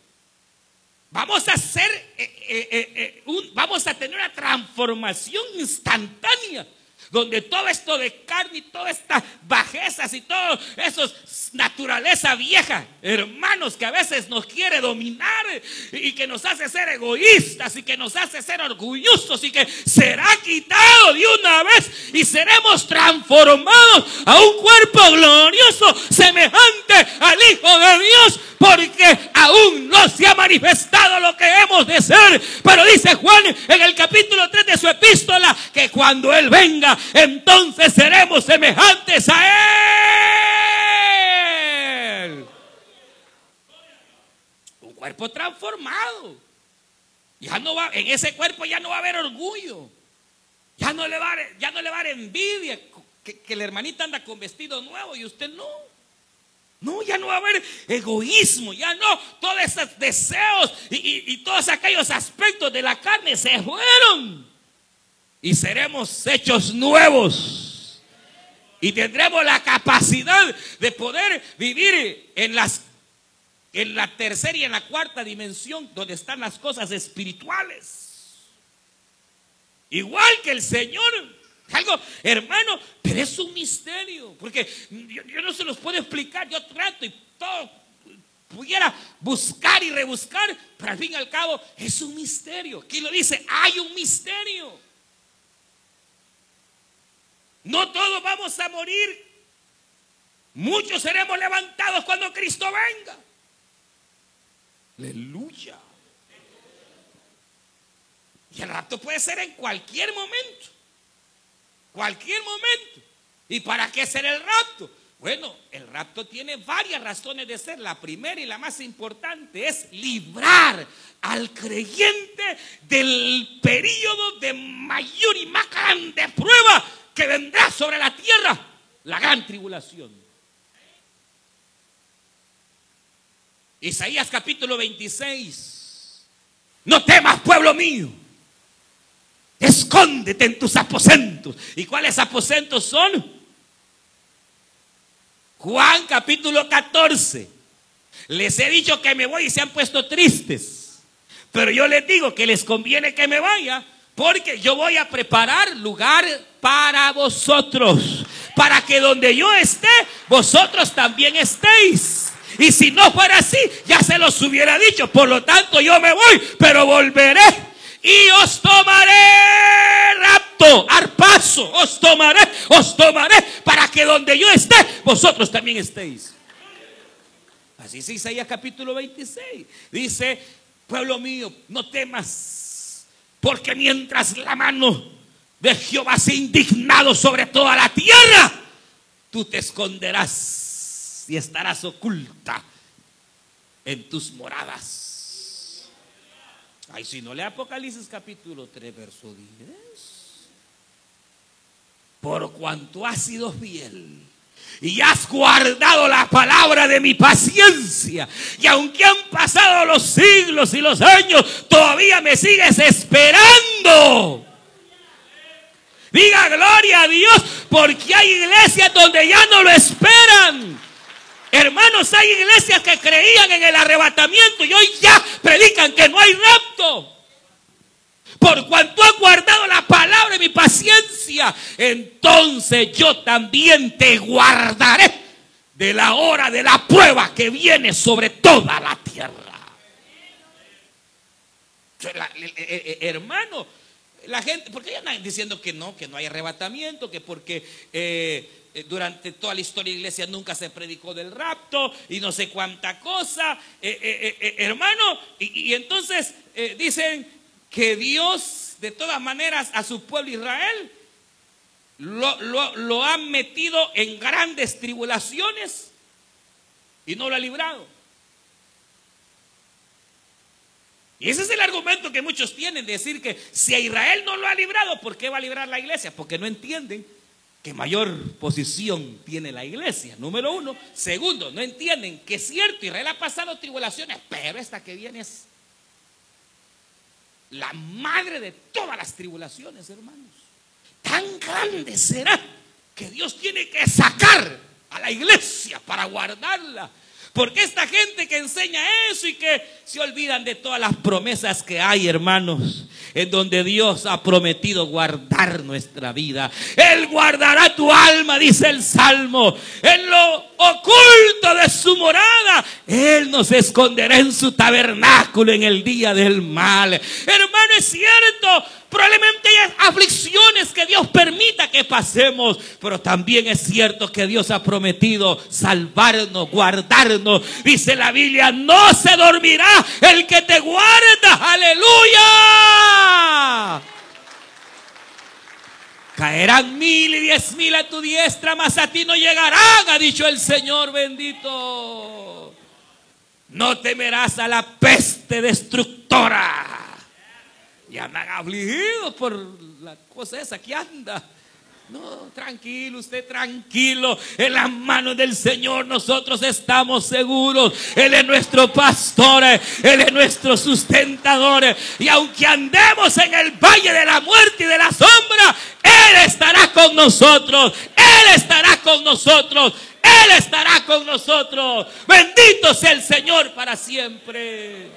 Vamos a hacer, eh, eh, eh, vamos a tener una transformación instantánea donde todo esto de carne y todas estas bajezas y todo eso naturaleza vieja, hermanos, que a veces nos quiere dominar y que nos hace ser egoístas y que nos hace ser orgullosos y que será quitado de una vez y seremos transformados a un cuerpo glorioso semejante al Hijo de Dios porque aún no se ha manifestado lo que hemos de ser. Pero dice Juan en el capítulo 3 de su epístola que cuando Él venga, entonces seremos semejantes a Él. Un cuerpo transformado. Ya no va, en ese cuerpo ya no va a haber orgullo. Ya no le va ya no le va a dar envidia que, que la hermanita anda con vestido nuevo y usted no. No, ya no va a haber egoísmo, ya no. Todos esos deseos y, todos aquellos aspectos de la carne se fueron. Y seremos hechos nuevos. Y tendremos la capacidad de poder vivir en las en la tercera y en la cuarta dimensión donde están las cosas espirituales. Igual que el Señor algo, hermano, pero es un misterio, porque yo, no se los puedo explicar, yo trato y todo pudiera buscar y rebuscar, pero al fin y al cabo es un misterio. Aquí lo dice, hay un misterio. No todos vamos a morir. Muchos seremos levantados cuando Cristo venga. Aleluya. Y el rato puede ser en cualquier momento. Cualquier momento. ¿Y para qué ser el rapto? Bueno, el rapto tiene varias razones de ser. La primera y la más importante es librar al creyente del periodo de mayor y más grande prueba que vendrá sobre la tierra, la gran tribulación. Isaías capítulo 26. No temas, pueblo mío. Escóndete en tus aposentos. ¿Y cuáles aposentos son? Juan capítulo 14. Les he dicho que me voy y se han puesto tristes. Pero yo les digo que les conviene que me vaya porque yo voy a preparar lugar para vosotros. Para que donde yo esté, vosotros también estéis. Y si no fuera así, ya se los hubiera dicho. Por lo tanto, yo me voy, pero volveré y os tomaré rapto, arpazo, os tomaré, os tomaré, para que donde yo esté, vosotros también estéis. Así es Isaías capítulo 26. Dice, pueblo mío, no temas, porque mientras la mano de Jehová se indignado sobre toda la tierra, tú te esconderás y estarás oculta en tus moradas. Ay, si no lee Apocalipsis capítulo 3, verso 10. Por cuanto has sido fiel y has guardado la palabra de mi paciencia. Y aunque han pasado los siglos y los años, todavía me sigues esperando. Diga gloria a Dios, porque hay iglesias donde ya no lo esperan. Hermanos, hay iglesias que creían en el arrebatamiento y hoy ya predican que no hay rapto. Por cuanto ha guardado la palabra de mi paciencia, entonces yo también te guardaré de la hora de la prueba que viene sobre toda la tierra. hermano, la gente, ¿por qué andan diciendo que no, que no hay arrebatamiento, que porque eh, eh, durante toda la historia de la iglesia nunca se predicó del rapto y no sé cuánta cosa, eh, hermano. Y, entonces dicen que Dios, de todas maneras, a su pueblo Israel lo, lo ha metido en grandes tribulaciones y no lo ha librado. Y ese es el argumento que muchos tienen, de decir que si a Israel no lo ha librado, ¿por qué va a librar la iglesia? Porque no entienden que mayor posición tiene la iglesia, número uno. Segundo, no entienden que es cierto, Israel ha pasado tribulaciones, pero esta que viene es la madre de todas las tribulaciones, hermanos. Tan grande será que Dios tiene que sacar a la iglesia para guardarla porque esta gente que enseña eso y que se olvidan de todas las promesas que hay, hermanos, en donde Dios ha prometido guardar nuestra vida. Él guardará tu alma, dice el Salmo, en lo oculto de su morada. Él nos esconderá en su tabernáculo en el día del mal. Hermano, es cierto, Probablemente pasemos, pero también es cierto que Dios ha prometido salvarnos, guardarnos. Dice la Biblia, no se dormirá el que te guarda. Aleluya. Caerán mil y diez mil a tu diestra, mas a ti no llegarán, ha dicho el Señor bendito. No temerás a la peste destructora y andan afligidos por la cosa esa que anda. No, tranquilo, usted tranquilo. En las manos del Señor nosotros estamos seguros. Él es nuestro pastor, Él es nuestro sustentador. Y aunque andemos en el valle de la muerte y de la sombra, Él estará con nosotros. Él estará con nosotros. Él estará con nosotros. Bendito sea el Señor para siempre.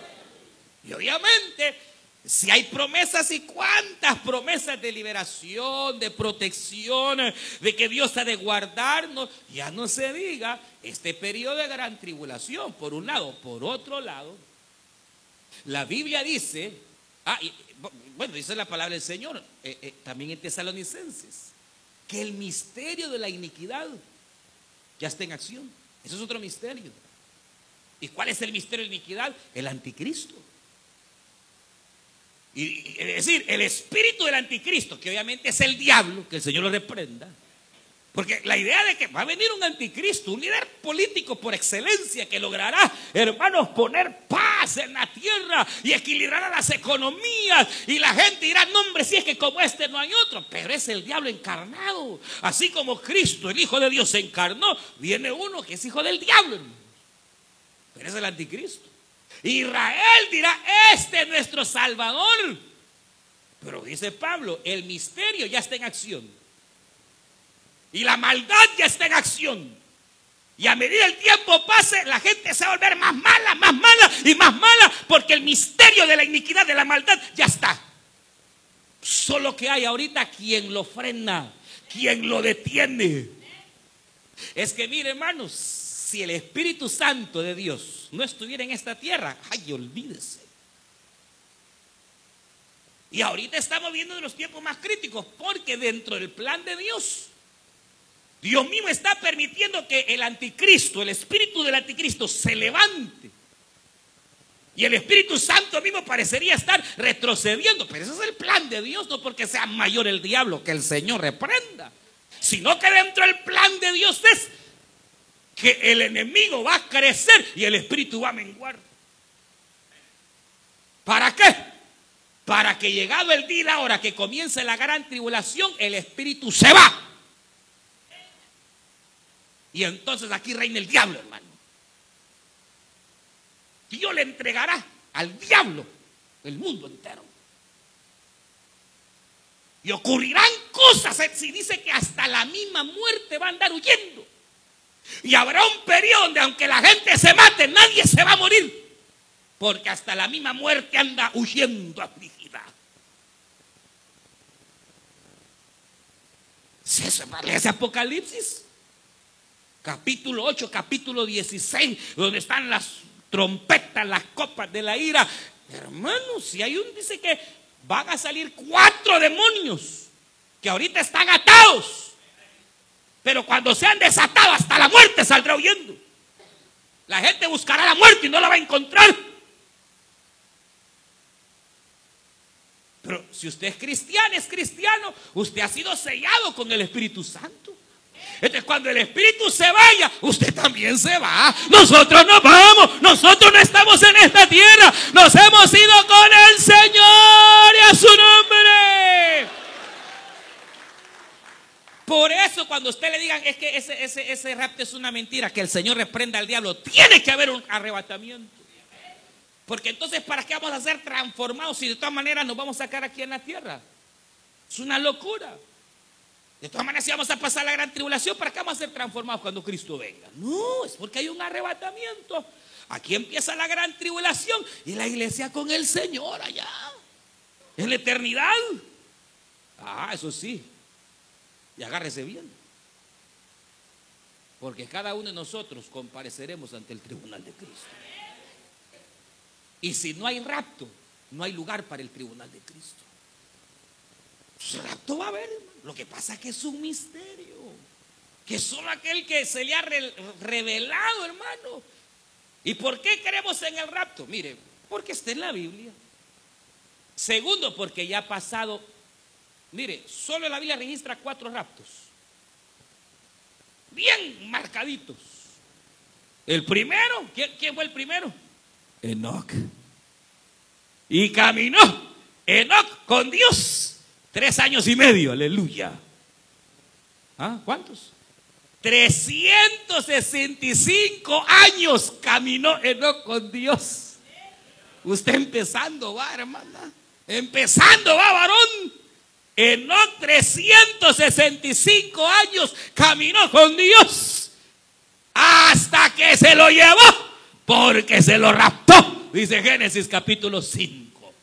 Y obviamente si hay promesas y cuántas promesas de liberación, de protección, de que Dios ha de guardarnos, ya no se diga este periodo de gran tribulación, por un lado. Por otro lado, la Biblia dice, ah, bueno, dice la palabra del Señor, eh, eh, también en Tesalonicenses, que el misterio de la iniquidad ya está en acción. Eso es otro misterio. ¿Y cuál es el misterio de la iniquidad? El anticristo. Y, es decir, el espíritu del anticristo, que obviamente es el diablo, que el Señor lo reprenda, Porque la idea de que va a venir un anticristo, un líder político por excelencia que logrará, hermanos, poner paz en la tierra y equilibrará las economías. Y la gente dirá, no hombre, si es que como este no hay otro. Pero es el diablo encarnado. Así como Cristo, el Hijo de Dios, se encarnó, viene uno que es hijo del diablo. Pero es el anticristo. Israel dirá, este es nuestro Salvador. Pero dice Pablo, el misterio ya está en acción. Y la maldad ya está en acción. Y a medida el tiempo pase, la gente se va a volver más mala, más mala y más mala, porque el misterio de la iniquidad, de la maldad, ya está. Solo que hay ahorita quien lo frena, quien lo detiene. Es que, mire, hermanos, si el Espíritu Santo de Dios no estuviera en esta tierra, ay, olvídese. Y ahorita estamos viendo los tiempos más críticos, porque dentro del plan de Dios Dios mismo está permitiendo que el anticristo, el espíritu del anticristo se levante. Y el Espíritu Santo mismo parecería estar retrocediendo. Pero ese es el plan de Dios, no porque sea mayor el diablo que el Señor reprenda. Sino que dentro del plan de Dios es que el enemigo va a crecer y el Espíritu va a menguar. ¿Para qué? Para que llegado el día y la hora que comience la gran tribulación, el Espíritu se va. Y entonces aquí reina el diablo, hermano. Dios le entregará al diablo el mundo entero. Y ocurrirán cosas, eh, si dice que hasta la misma muerte va a andar huyendo. Y habrá un periodo donde aunque la gente se mate, nadie se va a morir. Porque hasta la misma muerte anda huyendo afligida. Si eso ese Apocalipsis capítulo 8, capítulo 16, donde están las trompetas, las copas de la ira. Hermanos, si hay un, dice que van a salir cuatro demonios que ahorita están atados. Pero cuando sean desatados hasta la muerte saldrá huyendo. La gente buscará la muerte y no la va a encontrar. Pero si usted es cristiano, es cristiano, usted ha sido sellado con el Espíritu Santo. Entonces cuando el Espíritu se vaya, usted también se va. Nosotros no vamos, nosotros no estamos en esta tierra, nos hemos ido con el Señor y a su nombre. Por eso cuando usted le digan es que ese, ese, ese rapto es una mentira, que el Señor reprenda al diablo, tiene que haber un arrebatamiento. Porque entonces, ¿para qué vamos a ser transformados si de todas maneras nos vamos a sacar aquí en la tierra? Es una locura. De todas maneras, si vamos a pasar la gran tribulación, ¿para qué vamos a ser transformados cuando Cristo venga? No, es porque hay un arrebatamiento. Aquí empieza la gran tribulación y la iglesia con el Señor allá. En la eternidad. Ah, eso sí. Y agárrese bien. Porque cada uno de nosotros compareceremos ante el tribunal de Cristo. Y si no hay rapto, no hay lugar para el tribunal de Cristo. Pues rapto va a haber, lo que pasa es que es un misterio. Que solo aquel que se le ha revelado, hermano. ¿Y por qué creemos en el rapto? Mire, porque está en la Biblia. Segundo, porque ya ha pasado. Mire, solo la Biblia registra cuatro raptos. Bien marcaditos. El primero, ¿quién, quién fue el primero? Enoch. Y caminó Enoch con Dios Tres años y medio, aleluya. ¿Ah? ¿Cuántos? 365 años caminó Enoch con Dios. Usted empezando va, hermana. Empezando va, varón. Enoch 365 años caminó con Dios. Hasta que se lo llevó. Porque se lo raptó. Dice Génesis capítulo 5.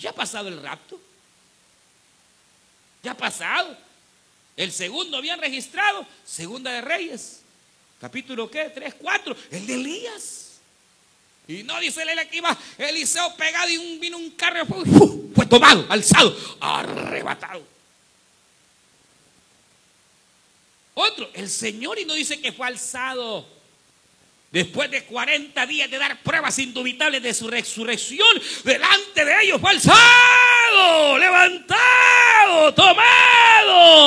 ¿Ya ha pasado el rapto? Ya ha pasado. El segundo habían registrado, segunda de Reyes. Capítulo qué? 3, 4. El de Elías. Y no dice el que Eliseo pegado y un, vino un carro, fue tomado, alzado, arrebatado. Otro, el Señor y no dice que fue alzado Después de 40 días de dar pruebas indubitables de su resurrección, delante de ellos fue alzado, levantado, tomado.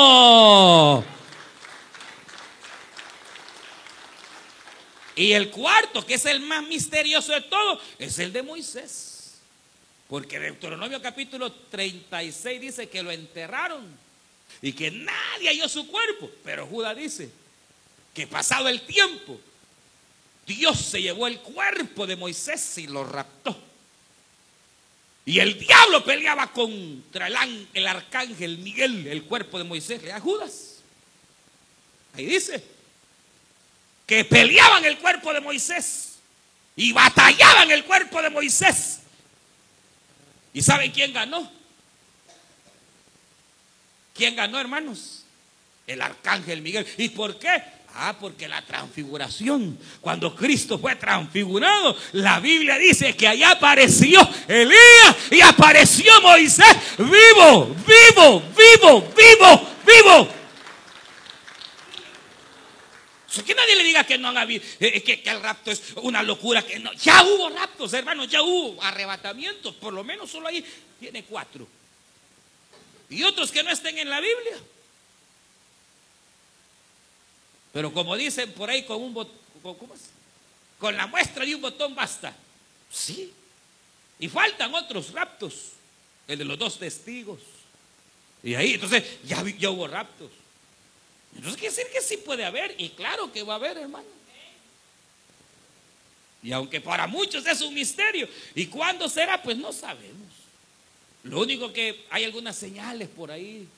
Y el cuarto, que es el más misterioso de todo, es el de Moisés. Porque Deuteronomio capítulo 36 dice que lo enterraron y que nadie halló su cuerpo. Pero Judá dice que pasado el tiempo, Dios se llevó el cuerpo de Moisés y lo raptó. Y el diablo peleaba contra el, el arcángel Miguel, el cuerpo de Moisés, a Judas. Ahí dice que peleaban el cuerpo de Moisés y batallaban el cuerpo de Moisés. ¿Y saben quién ganó? ¿Quién ganó, hermanos? El arcángel Miguel. ¿Y por qué? Ah, porque la transfiguración, cuando Cristo fue transfigurado, la Biblia dice que allá apareció Elías y apareció Moisés vivo, vivo, vivo, vivo, vivo. Que nadie le diga que no habido, eh, eh, que, el rapto es una locura, que no. Ya hubo raptos, hermanos, ya hubo arrebatamientos, por lo menos solo ahí tiene cuatro. Y otros que no estén en la Biblia. Pero como dicen por ahí, con un con, con la muestra de un botón basta. Sí. Y faltan otros raptos. El de los dos testigos. Y ahí, entonces, ya hubo raptos. Entonces quiere decir que sí puede haber. Y claro que va a haber, hermano. Y aunque para muchos es un misterio. ¿Y cuándo será? Pues no sabemos. Lo único que hay algunas señales por ahí.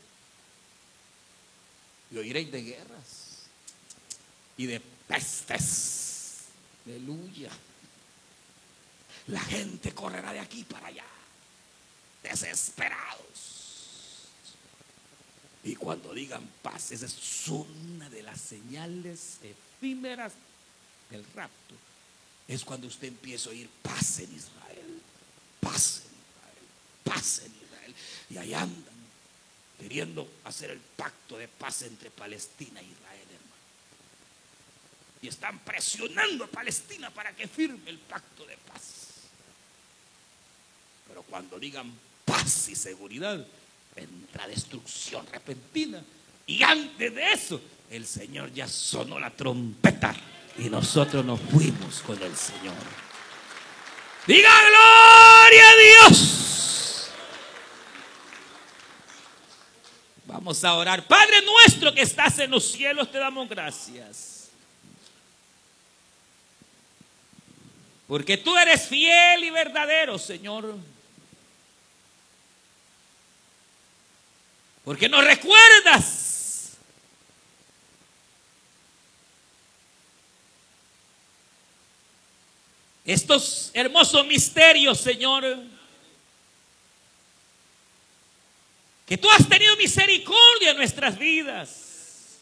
Y oiréis de guerras y de pestes. Aleluya. La gente correrá de aquí para allá, desesperados. Y cuando digan paz, esa es una de las señales efímeras del rapto. Es cuando usted empieza a oír paz en Israel, paz en Israel, paz en Israel. Y ahí andan queriendo hacer el pacto de paz entre Palestina e Israel y están presionando a Palestina para que firme el pacto de paz. Pero cuando digan paz y seguridad, entra destrucción repentina. Y antes de eso, el Señor ya sonó la trompeta y nosotros nos fuimos con el Señor. Diga gloria a Dios. Vamos a orar. Padre nuestro que estás en los cielos, te damos gracias. Porque tú eres fiel y verdadero, Señor. Porque nos recuerdas estos hermosos misterios, Señor. Que tú has tenido misericordia en nuestras vidas.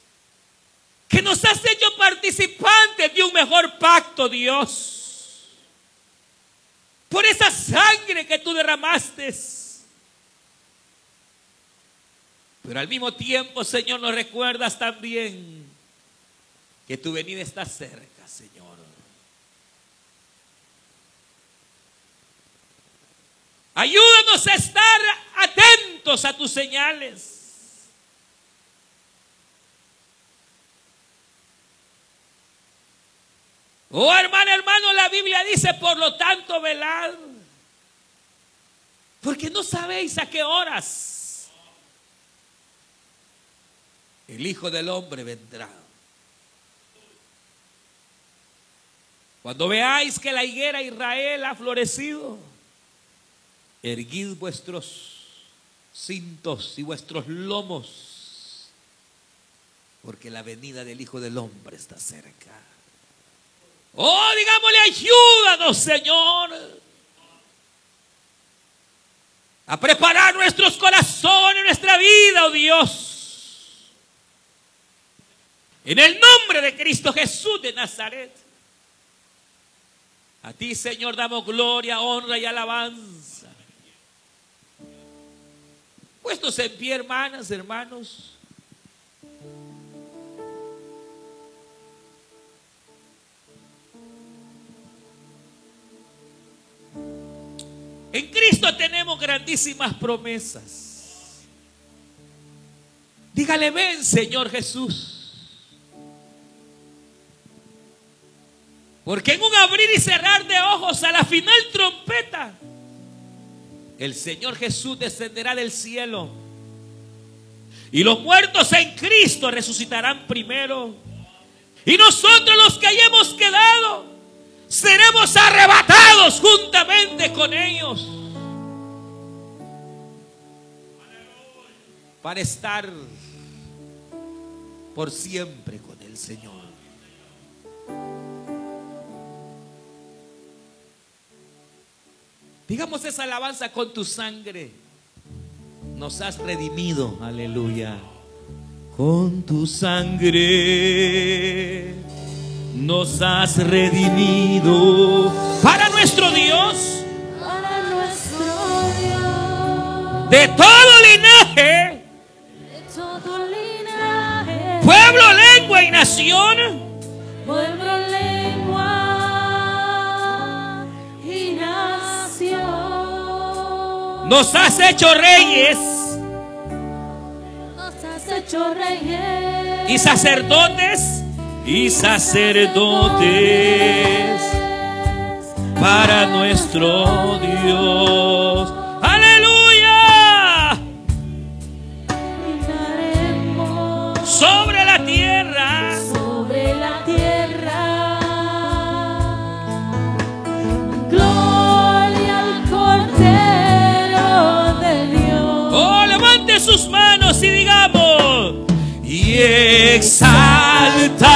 Que nos has hecho participantes de un mejor pacto, Dios por esa sangre que tú derramaste. Pero al mismo tiempo, Señor, nos recuerdas también que tu venida está cerca, Señor. Ayúdanos a estar atentos a tus señales. Oh hermano, hermano, la Biblia dice, por lo tanto, velad. Porque no sabéis a qué horas el Hijo del Hombre vendrá. Cuando veáis que la higuera Israel ha florecido, erguid vuestros cintos y vuestros lomos, porque la venida del Hijo del Hombre está cerca. Oh, digámosle, ayúdanos, Señor. A preparar nuestros corazones, nuestra vida, oh Dios. En el nombre de Cristo Jesús de Nazaret. A ti, Señor, damos gloria, honra y alabanza. Puestos en pie, hermanas, hermanos. En Cristo tenemos grandísimas promesas. Dígale, ven Señor Jesús. Porque en un abrir y cerrar de ojos a la final trompeta, el Señor Jesús descenderá del cielo. Y los muertos en Cristo resucitarán primero. Y nosotros los que hayamos quedado, seremos arrebatados juntamente con ellos. Para estar por siempre con el Señor. Digamos esa alabanza con tu sangre. Nos has redimido, aleluya. Con tu sangre nos has redimido para nuestro Dios, para nuestro Dios, de todo linaje, de todo linaje, pueblo, lengua y nación. Nos has hecho reyes Nos has hecho reyes y sacerdotes y sacerdotes para nuestro Dios. Y exaltar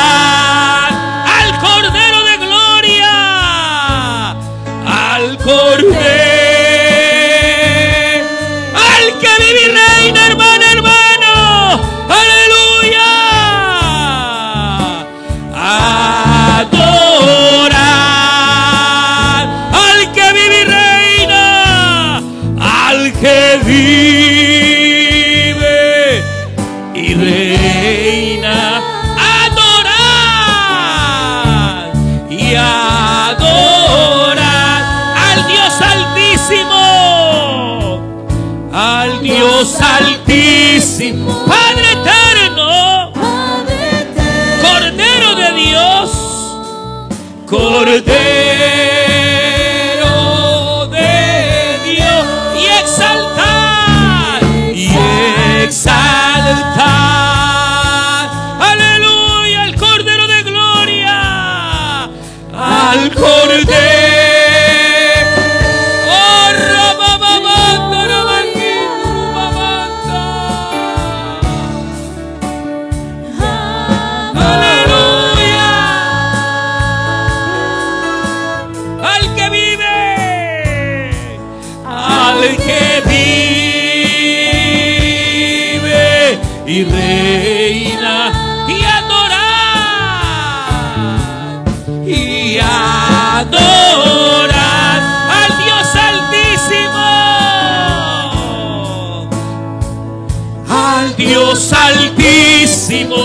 al Dios altísimo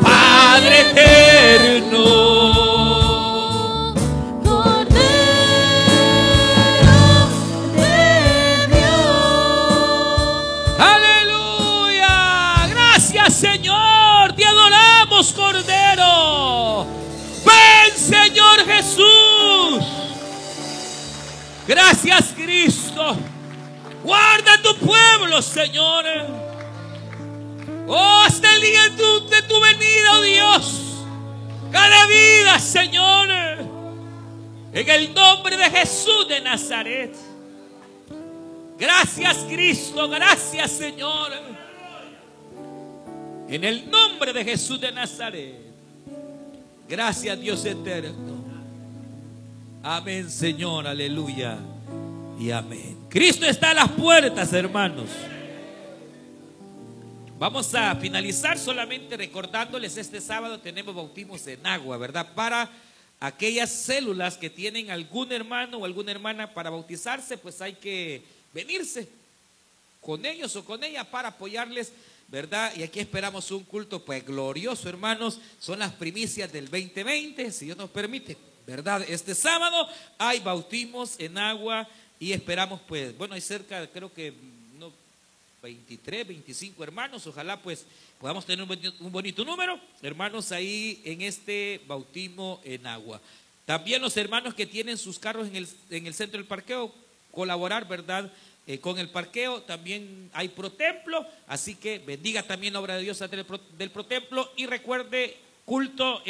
Padre eterno Cordero de Dios. Aleluya. Gracias Señor. Te adoramos Cordero. Ven Señor Jesús. Gracias Cristo. Pueblo Señor. Oh, hasta el día de tu, de tu venida, oh Dios. Cada vida Señor. En el nombre de Jesús de Nazaret. Gracias Cristo, gracias Señor. En el nombre de Jesús de Nazaret. Gracias Dios eterno. Amén Señor, aleluya. Y amén. Cristo está a las puertas, hermanos. Vamos a finalizar solamente recordándoles este sábado tenemos bautismos en agua, ¿verdad? Para aquellas células que tienen algún hermano o alguna hermana para bautizarse, pues hay que venirse con ellos o con ella para apoyarles, ¿verdad? Y aquí esperamos un culto pues glorioso, hermanos. Son las primicias del 2020, si Dios nos permite, ¿verdad? Este sábado hay bautismos en agua y esperamos pues, bueno, hay cerca, creo que no 23, 25 hermanos. Ojalá pues podamos tener un bonito, número, hermanos, ahí en este bautismo en agua. También los hermanos que tienen sus carros en el, en el centro del parqueo, colaborar, ¿verdad? Eh, con el parqueo también hay protemplo, así que bendiga también la obra de Dios del protemplo y recuerde culto.